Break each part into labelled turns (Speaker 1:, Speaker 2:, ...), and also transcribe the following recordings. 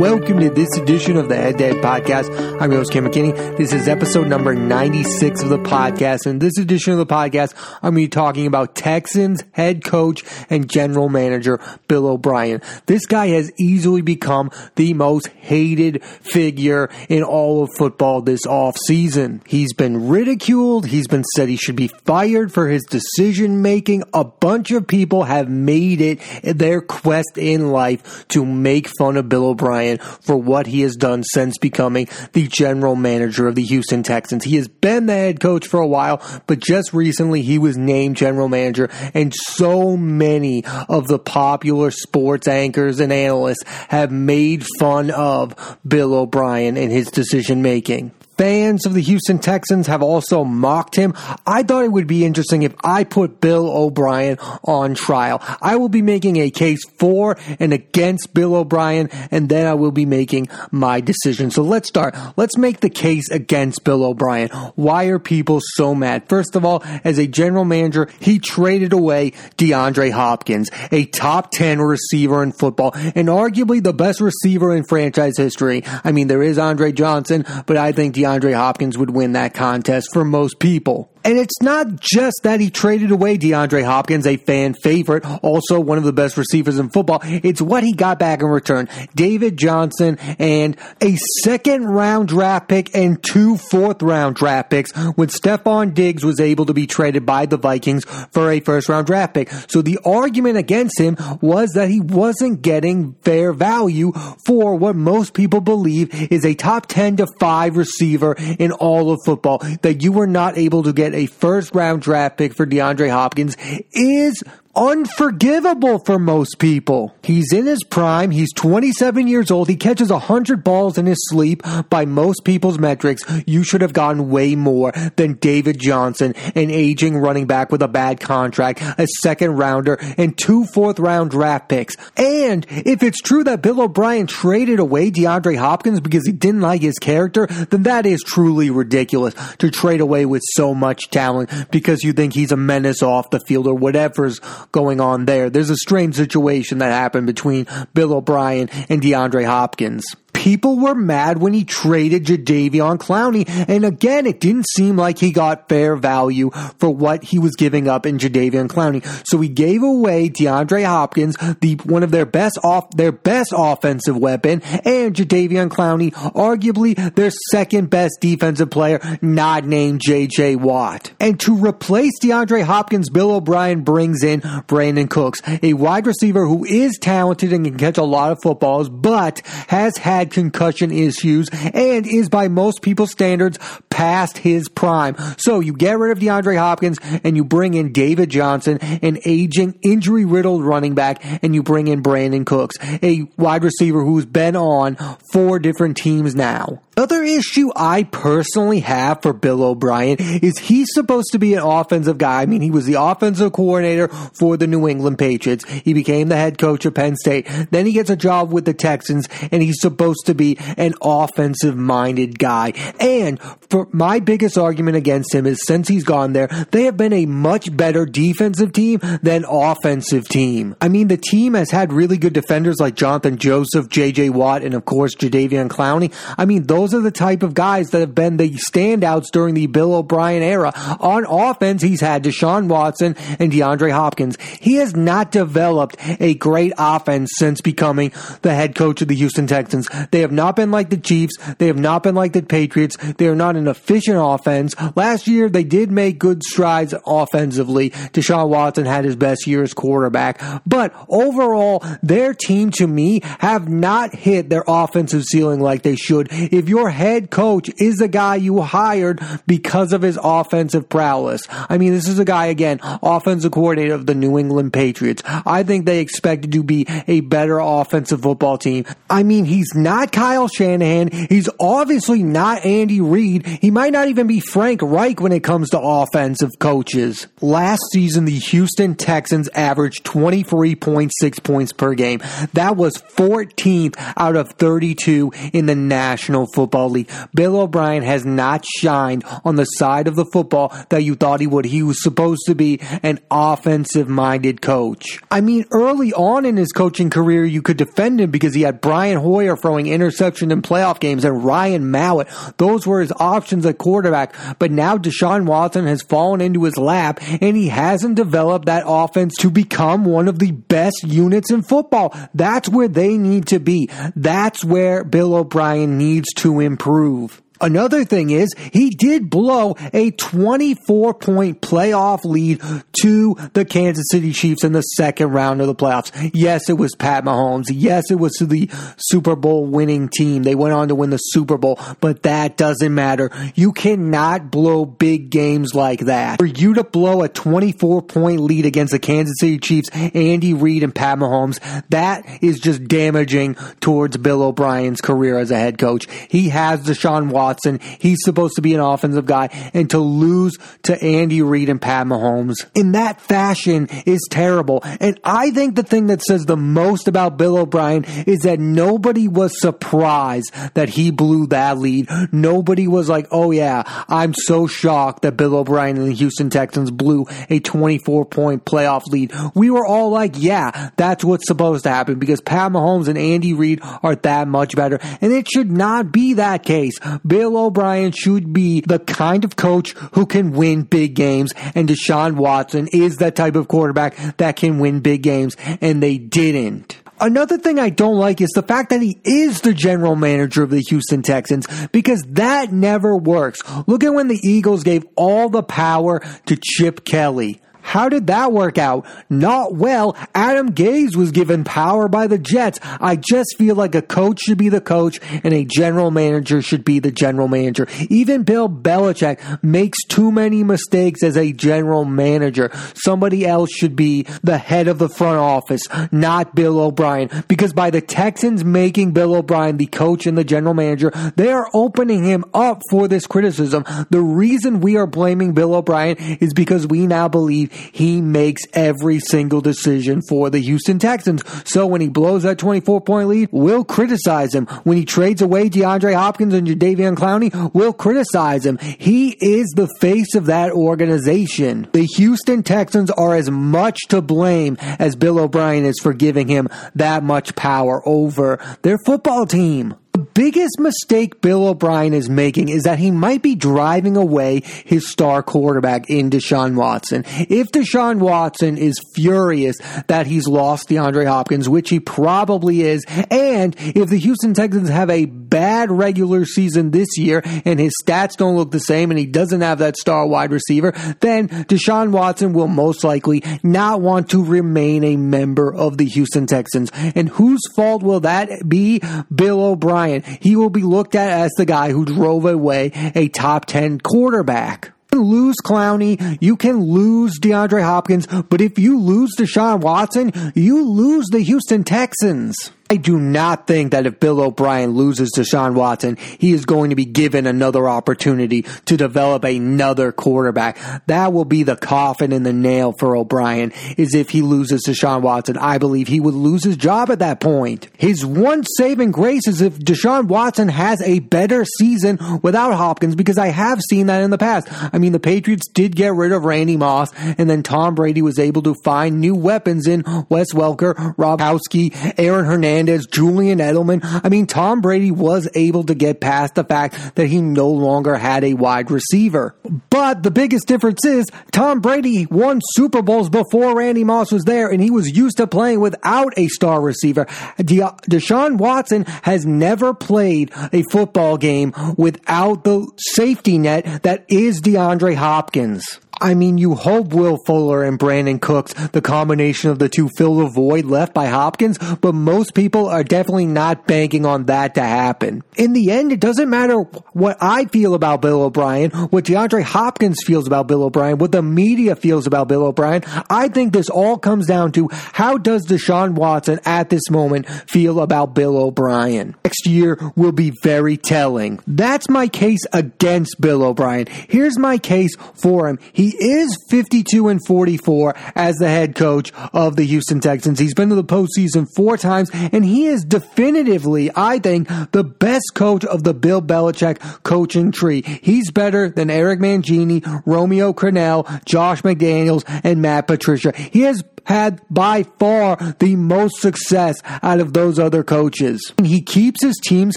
Speaker 1: Welcome to this edition of the Head to Head Podcast. I'm your host, Cam McKinney. This is episode number 96 of the podcast. In this edition of the podcast, I'm going to be talking about Texans head coach and general manager Bill O'Brien. This guy has easily become the most hated figure in all of football this offseason. He's been ridiculed. He's been said he should be fired for his decision making. A bunch of people have made it their quest in life to make fun of Bill O'Brien for what he has done since becoming the general manager of the Houston Texans. He has been the head coach for a while, but just recently he was named general manager, and so many of the popular sports anchors and analysts have made fun of Bill O'Brien and his decision making fans of the Houston Texans have also mocked him. I thought it would be interesting if I put Bill O'Brien on trial. I will be making a case for and against Bill O'Brien, and then I will be making my decision. So let's start. Let's make the case against Bill O'Brien. Why are people so mad? First of all, as a general manager, he traded away DeAndre Hopkins, a top 10 receiver in football, and arguably the best receiver in franchise history. I mean, there is Andre Johnson, but I think DeAndre DeAndre Hopkins would win that contest for most people. And it's not just that he traded away DeAndre Hopkins, a fan favorite, also one of the best receivers in football. It's what he got back in return. David Johnson and a second round draft pick and two fourth round draft picks when Stefon Diggs was able to be traded by the Vikings for a first round draft pick. So the argument against him was that he wasn't getting fair value for what most people believe is a top 10 to 5 receiver in all of football that you were not able to get get a first round draft pick for DeAndre Hopkins is unforgivable for most people. He's in his prime. He's 27 years old. He catches 100 balls in his sleep. By most people's metrics, you should have gotten way more than David Johnson, an aging running back with a bad contract, a second rounder, and two fourth round draft picks. And if it's true that Bill O'Brien traded away DeAndre Hopkins because he didn't like his character, then that is truly ridiculous to trade away with so much talent because you think he's a menace off the field or whatever's going on there. There's a strange situation that happened between Bill O'Brien and DeAndre Hopkins people were mad when he traded Jadeveon Clowney. And again, it didn't seem like he got fair value for what he was giving up in Jadeveon Clowney. So he gave away DeAndre Hopkins, the one of their best off their best offensive weapon, and Jadeveon Clowney, arguably their second best defensive player, not named JJ Watt. And to replace DeAndre Hopkins, Bill O'Brien brings in Brandin Cooks, a wide receiver who is talented and can catch a lot of footballs, but has had concussion issues and is by most people's standards past his prime. So you get rid of DeAndre Hopkins and you bring in David Johnson, an aging, injury riddled running back, and you bring in Brandin Cooks, a wide receiver who's been on four different teams now. Other issue I personally have for Bill O'Brien is he's supposed to be an offensive guy. I mean, he was the offensive coordinator for the New England Patriots. He became the head coach of Penn State. Then he gets a job with the Texans and he's supposed to be an offensive minded guy. And for my biggest argument against him is since he's gone there, they have been a much better defensive team than offensive team. I mean, the team has had really good defenders like Jonathan Joseph, JJ Watt, and of course, Jadeveon Clowney. I mean, those those are the type of guys that have been the standouts during the Bill O'Brien era. On offense, he's had Deshaun Watson and DeAndre Hopkins. He has not developed a great offense since becoming the head coach of the Houston Texans. They have not been like the Chiefs. They have not been like the Patriots. They are not an efficient offense. Last year, they did make good strides offensively. Deshaun Watson had his best year as quarterback. But overall, their team to me have not hit their offensive ceiling like they should. If your head coach is the guy you hired because of his offensive prowess. I mean, this is a guy, again, offensive coordinator of the New England Patriots. I think they expected to be a better offensive football team. I mean, he's not Kyle Shanahan. He's obviously not Andy Reid. He might not even be Frank Reich when it comes to offensive coaches. Last season, the Houston Texans averaged 23.6 points per game. That was 14th out of 32 in the National Football League. Bill O'Brien has not shined on the side of the football that you thought he would. He was supposed to be an offensive minded coach. I mean, early on in his coaching career, you could defend him because he had Brian Hoyer throwing interception in playoff games and Ryan Mallett. Those were his options at quarterback. But now Deshaun Watson has fallen into his lap and he hasn't developed that offense to become one of the best units in football. That's where they need to be. That's where Bill O'Brien needs to improve. Another thing is he did blow a 24 point playoff lead to the Kansas City Chiefs in the second round of the playoffs. Yes, it was Pat Mahomes. Yes, it was the Super Bowl winning team. They went on to win the Super Bowl, but that doesn't matter. You cannot blow big games like that. For you to blow a 24 point lead against the Kansas City Chiefs, Andy Reid and Pat Mahomes, that is just damaging towards Bill O'Brien's career as a head coach. He has Deshaun Watson Watson. He's supposed to be an offensive guy. And to lose to Andy Reid and Pat Mahomes in that fashion is terrible. And I think the thing that says the most about Bill O'Brien is that nobody was surprised that he blew that lead. Nobody was like, oh yeah, I'm so shocked that Bill O'Brien and the Houston Texans blew a 24 point playoff lead. We were all like, yeah, that's what's supposed to happen because Pat Mahomes and Andy Reid are that much better. And it should not be that case. Bill Bill O'Brien should be the kind of coach who can win big games, and Deshaun Watson is that type of quarterback that can win big games, and they didn't. Another thing I don't like is the fact that he is the general manager of the Houston Texans because that never works. Look at when the Eagles gave all the power to Chip Kelly. How did that work out? Not well. Adam Gase was given power by the Jets. I just feel like a coach should be the coach and a general manager should be the general manager. Even Bill Belichick makes too many mistakes as a general manager. Somebody else should be the head of the front office, not Bill O'Brien. Because by the Texans making Bill O'Brien the coach and the general manager, they are opening him up for this criticism. The reason we are blaming Bill O'Brien is because we now believe he makes every single decision for the Houston Texans. So when he blows that 24 point lead, we'll criticize him. When he trades away DeAndre Hopkins and Jadeveon Clowney, we'll criticize him. He is the face of that organization. The Houston Texans are as much to blame as Bill O'Brien is for giving him that much power over their football team biggest mistake Bill O'Brien is making is that he might be driving away his star quarterback in Deshaun Watson. If Deshaun Watson is furious that he's lost DeAndre Hopkins, which he probably is, and if the Houston Texans have a bad regular season this year and his stats don't look the same and he doesn't have that star wide receiver, then Deshaun Watson will most likely not want to remain a member of the Houston Texans. And whose fault will that be? Bill O'Brien. He will be looked at as the guy who drove away a top 10 quarterback lose Clowney, you can lose DeAndre Hopkins, but if you lose Deshaun Watson, you lose the Houston Texans. I do not think that if Bill O'Brien loses Deshaun Watson, he is going to be given another opportunity to develop another quarterback. That will be the coffin in the nail for O'Brien, is if he loses Deshaun Watson. I believe he would lose his job at that point. His one saving grace is if Deshaun Watson has a better season without Hopkins, because I have seen that in the past. I mean, the Patriots did get rid of Randy Moss, and then Tom Brady was able to find new weapons in Wes Welker, Rob Gronkowski, Aaron Hernandez, Hernandez, Julian Edelman. I mean, Tom Brady was able to get past the fact that he no longer had a wide receiver. But the biggest difference is Tom Brady won Super Bowls before Randy Moss was there, and he was used to playing without a star receiver. De- Deshaun Watson has never played a football game without the safety net that is DeAndre Hopkins. I mean, you hope Will Fuller and Brandin Cooks, the combination of the two, fill the void left by Hopkins, but most people are definitely not banking on that to happen. In the end, it doesn't matter what I feel about Bill O'Brien, what DeAndre Hopkins feels about Bill O'Brien, what the media feels about Bill O'Brien. I think this all comes down to how does Deshaun Watson at this moment feel about Bill O'Brien? Next year will be very telling. That's my case against Bill O'Brien. Here's my case for him. He is 52 and 44 as the head coach of the Houston Texans. He's been to the postseason four times, and he is definitively, I think, the best coach of the Bill Belichick coaching tree. He's better than Eric Mangini, Romeo Crennel, Josh McDaniels, and Matt Patricia. He has had by far the most success out of those other coaches. He keeps his teams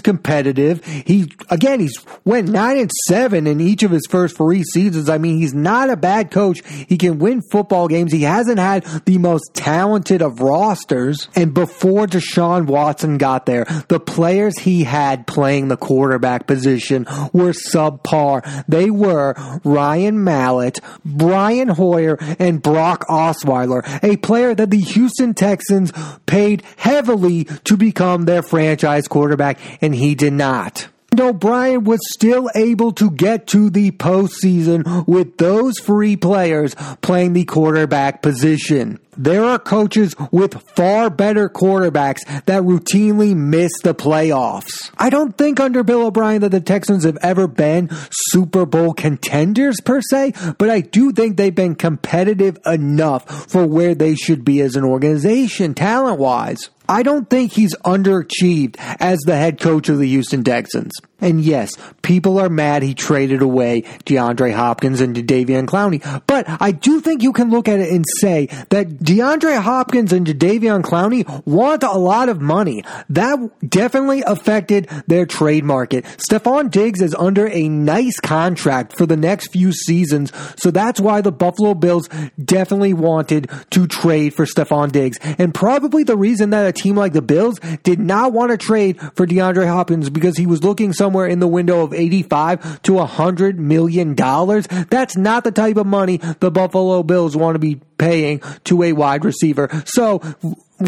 Speaker 1: competitive. He again, he's went nine and seven in each of his first three seasons. I mean, he's not a bad coach. He can win football games. He hasn't had the most talented of rosters. And before Deshaun Watson got there, the players he had playing the quarterback position were subpar. They were Ryan Mallett, Brian Hoyer, and Brock Osweiler, a player that the Houston Texans paid heavily to become their franchise quarterback, and he did not. O'Brien was still able to get to the postseason with those three players playing the quarterback position. There are coaches with far better quarterbacks that routinely miss the playoffs. I don't think under Bill O'Brien that the Texans have ever been Super Bowl contenders per se, but I do think they've been competitive enough for where they should be as an organization, talent wise. I don't think he's underachieved as the head coach of the Houston Texans. And yes, people are mad he traded away DeAndre Hopkins and Jadeveon Clowney. But I do think you can look at it and say that DeAndre Hopkins and Jadeveon Clowney want a lot of money. That definitely affected their trade market. Stefon Diggs is under a nice contract for the next few seasons. So that's why the Buffalo Bills definitely wanted to trade for Stefon Diggs. And probably the reason that a team like the Bills did not want to trade for DeAndre Hopkins because he was looking somewhere somewhere in the window of 85 to 100 million dollars. That's not the type of money the Buffalo Bills want to be paying to a wide receiver. So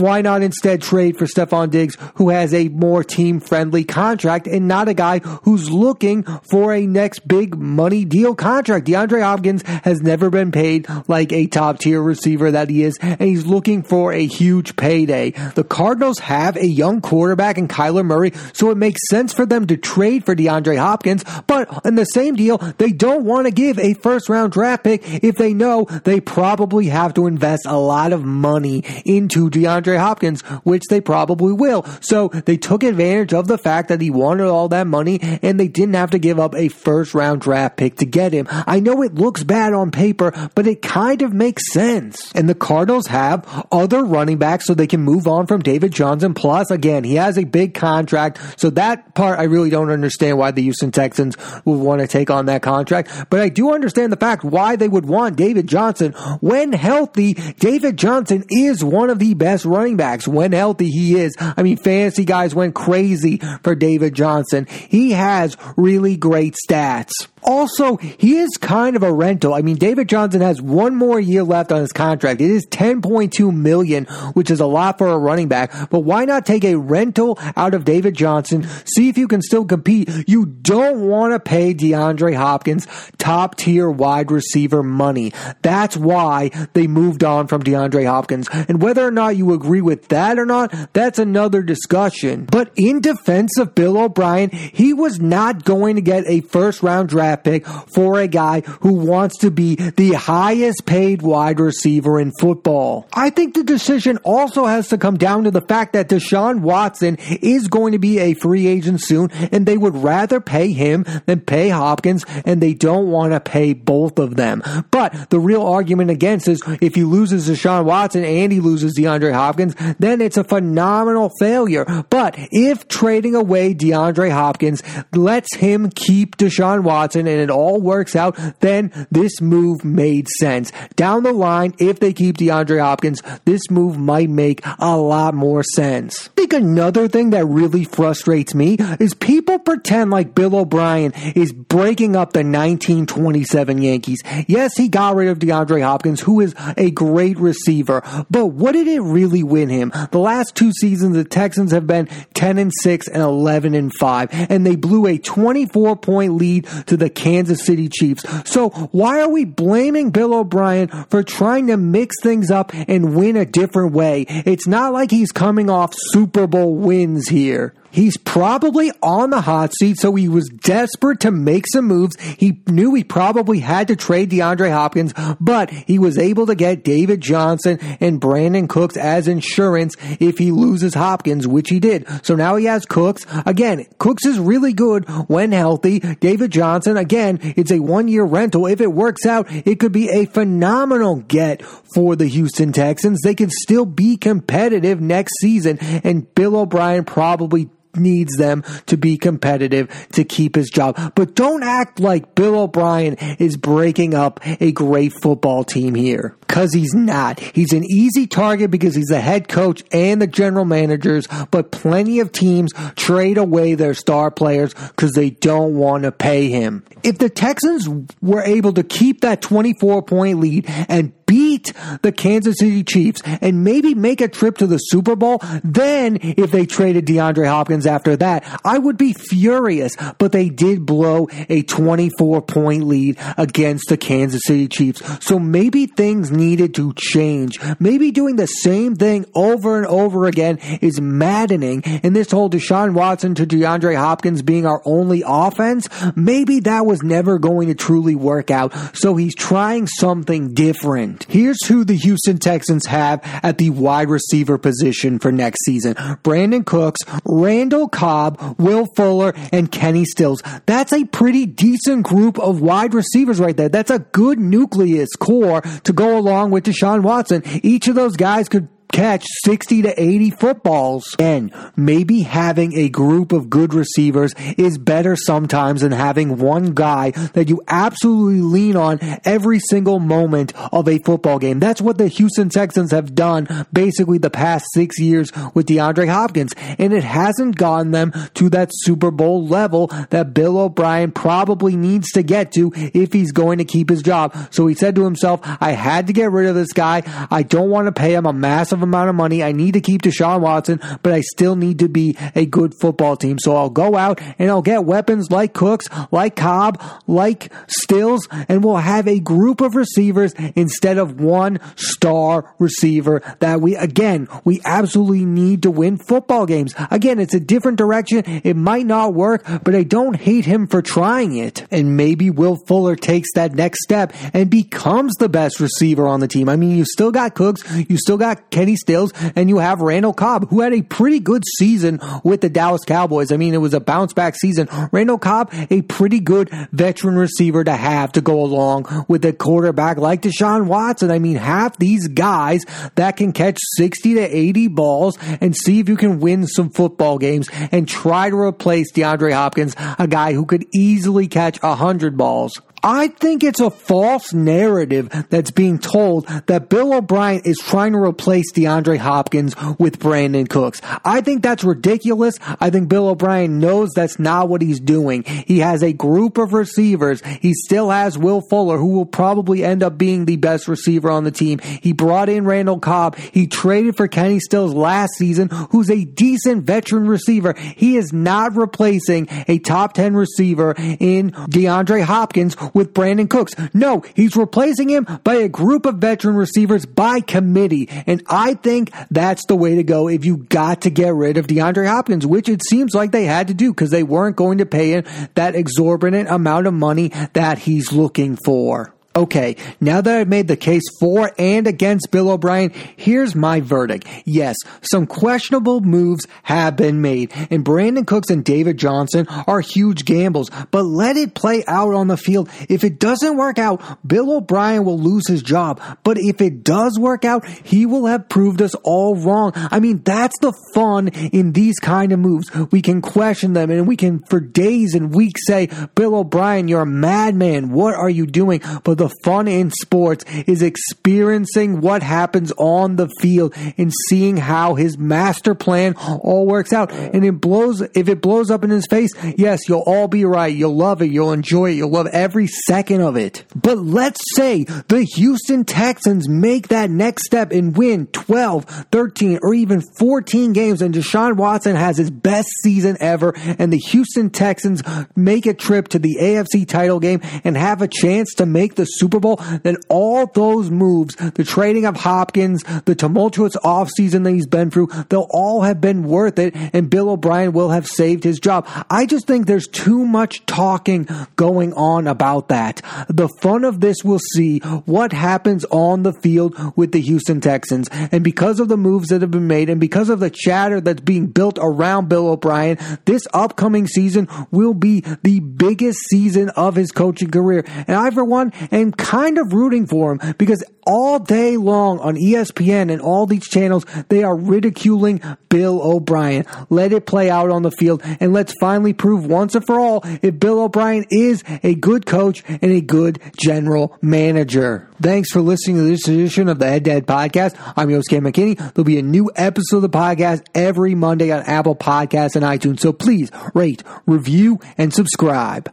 Speaker 1: why not instead trade for Stefon Diggs, who has a more team friendly contract and not a guy who's looking for a next big money deal contract? DeAndre Hopkins has never been paid like a top tier receiver that he is, and he's looking for a huge payday. The Cardinals have a young quarterback in Kyler Murray, so it makes sense for them to trade for DeAndre Hopkins, but in the same deal, they don't want to give a first round draft pick if they know they probably have to invest a lot of money into DeAndre Hopkins, which they probably will. So they took advantage of the fact that he wanted all that money and they didn't have to give up a first round draft pick to get him. I know it looks bad on paper, but it kind of makes sense. And the Cardinals have other running backs so they can move on from David Johnson. Plus, again, he has a big contract. So that part I really don't understand why the Houston Texans would want to take on that contract. But I do understand the fact why they would want David Johnson when healthy. David Johnson is one of the best running backs. When healthy, he is. I mean, fantasy guys went crazy for David Johnson. He has really great stats. Also, he is kind of a rental. I mean, David Johnson has one more year left on his contract. It is 10.2 million, which is a lot for a running back. But why not take a rental out of David Johnson? See if you can still compete. You don't want to pay DeAndre Hopkins top tier wide receiver money. That's why they moved on from DeAndre Hopkins. And whether or not you agree with that or not, that's another discussion. But in defense of Bill O'Brien, he was not going to get a first round draft pick for a guy who wants to be the highest paid wide receiver in football. I think the decision also has to come down to the fact that Deshaun Watson is going to be a free agent soon and they would rather pay him than pay Hopkins and they don't want to pay both of them. But the real argument against is if he loses Deshaun Watson and he loses DeAndre Hopkins, then it's a phenomenal failure. But if trading away DeAndre Hopkins lets him keep Deshaun Watson and it all works out, then this move made sense. Down the line, if they keep DeAndre Hopkins, this move might make a lot more sense. I think another thing that really frustrates me is people pretend like Bill O'Brien is breaking up the 1927 Yankees. Yes, he got rid of DeAndre Hopkins, who is a great receiver, but what did it really win him? The last two seasons, the Texans have been 10 and 6 and 11 and 5, and they blew a 24 point lead to the Kansas City Chiefs. So why are we blaming Bill O'Brien for trying to mix things up and win a different way? It's not like he's coming off Super Bowl wins here. He's probably on the hot seat, so he was desperate to make some moves. He knew he probably had to trade DeAndre Hopkins, but he was able to get David Johnson and Brandin Cooks as insurance if he loses Hopkins, which he did. So now he has Cooks. Again, Cooks is really good when healthy. David Johnson, again, it's a one year rental. If it works out, it could be a phenomenal get for the Houston Texans. They could still be competitive next season, and Bill O'Brien probably needs them to be competitive to keep his job. But don't act like Bill O'Brien is breaking up a great football team here. Cause he's not. He's an easy target because he's the head coach and the general managers, but plenty of teams trade away their star players because they don't want to pay him. If the Texans were able to keep that 24 point lead and beat the Kansas City Chiefs and maybe make a trip to the Super Bowl, then if they traded DeAndre Hopkins after that, I would be furious. But they did blow a 24 point lead against the Kansas City Chiefs. So maybe things needed to change. Maybe doing the same thing over and over again is maddening. And this whole Deshaun Watson to DeAndre Hopkins being our only offense, maybe that was never going to truly work out. So he's trying something different. Here's who the Houston Texans have at the wide receiver position for next season. Brandin Cooks, Randall Cobb, Will Fuller, and Kenny Stills. That's a pretty decent group of wide receivers right there. That's a good nucleus core to go along with Deshaun Watson. Each of those guys could catch 60 to 80 footballs. And maybe having a group of good receivers is better sometimes than having one guy that you absolutely lean on every single moment of a football game. That's what the Houston Texans have done basically the past six years with DeAndre Hopkins. And it hasn't gotten them to that Super Bowl level that Bill O'Brien probably needs to get to if he's going to keep his job. So he said to himself, I had to get rid of this guy. I don't want to pay him a massive amount of money. I need to keep Deshaun Watson, but I still need to be a good football team. So I'll go out and I'll get weapons like Cooks, like Cobb, like Stills, and we'll have a group of receivers instead of one star receiver that we, again, we absolutely need to win football games. Again, it's a different direction. It might not work, but I don't hate him for trying it. And maybe Will Fuller takes that next step and becomes the best receiver on the team. I mean, you still got Cooks, you still got Kenny Stills, and you have Randall Cobb, who had a pretty good season with the Dallas Cowboys. I mean, it was a bounce back season. Randall Cobb, a pretty good veteran receiver to have to go along with a quarterback like Deshaun Watson. I mean, half these guys that can catch 60 to 80 balls and see if you can win some football games and try to replace DeAndre Hopkins, a guy who could easily catch 100 balls. I think it's a false narrative that's being told that Bill O'Brien is trying to replace DeAndre Hopkins with Brandin Cooks. I think that's ridiculous. I think Bill O'Brien knows that's not what he's doing. He has a group of receivers. He still has Will Fuller, who will probably end up being the best receiver on the team. He brought in Randall Cobb. He traded for Kenny Stills last season, who's a decent veteran receiver. He is not replacing a top 10 receiver in DeAndre Hopkins with Brandin Cooks. No, he's replacing him by a group of veteran receivers by committee. And I think that's the way to go if you got to get rid of DeAndre Hopkins, which it seems like they had to do because they weren't going to pay him that exorbitant amount of money that he's looking for. Okay, now that I've made the case for and against Bill O'Brien, here's my verdict. Yes, some questionable moves have been made, and Brandin Cooks and David Johnson are huge gambles, but let it play out on the field. If it doesn't work out, Bill O'Brien will lose his job, but if it does work out, he will have proved us all wrong. I mean, that's the fun in these kind of moves. We can question them and we can for days and weeks say, Bill O'Brien, you're a madman. What are you doing? But the fun in sports is experiencing what happens on the field and seeing how his master plan all works out. And it blows, if it blows up in his face, yes, you'll all be right. You'll love it. You'll enjoy it. You'll love every second of it. But let's say the Houston Texans make that next step and win 12, 13, or even 14 games and Deshaun Watson has his best season ever and the Houston Texans make a trip to the AFC title game and have a chance to make the Super Bowl, then all those moves, the trading of Hopkins, the tumultuous offseason that he's been through, they'll all have been worth it and Bill O'Brien will have saved his job. I just think there's too much talking going on about that. The fun of this will see what happens on the field with the Houston Texans. And because of the moves that have been made and because of the chatter that's being built around Bill O'Brien, this upcoming season will be the biggest season of his coaching career. And I, for one, am kind of rooting for him because all day long on ESPN and all these channels, they are ridiculing Bill O'Brien. Let it play out on the field and let's finally prove once and for all if Bill O'Brien is a good coach and a good general manager. Thanks for listening to this edition of the Head Dad Podcast. I'm Yost Cam McKinney. There'll be a new episode of the podcast every Monday on Apple Podcasts and iTunes. So please rate, review, and subscribe.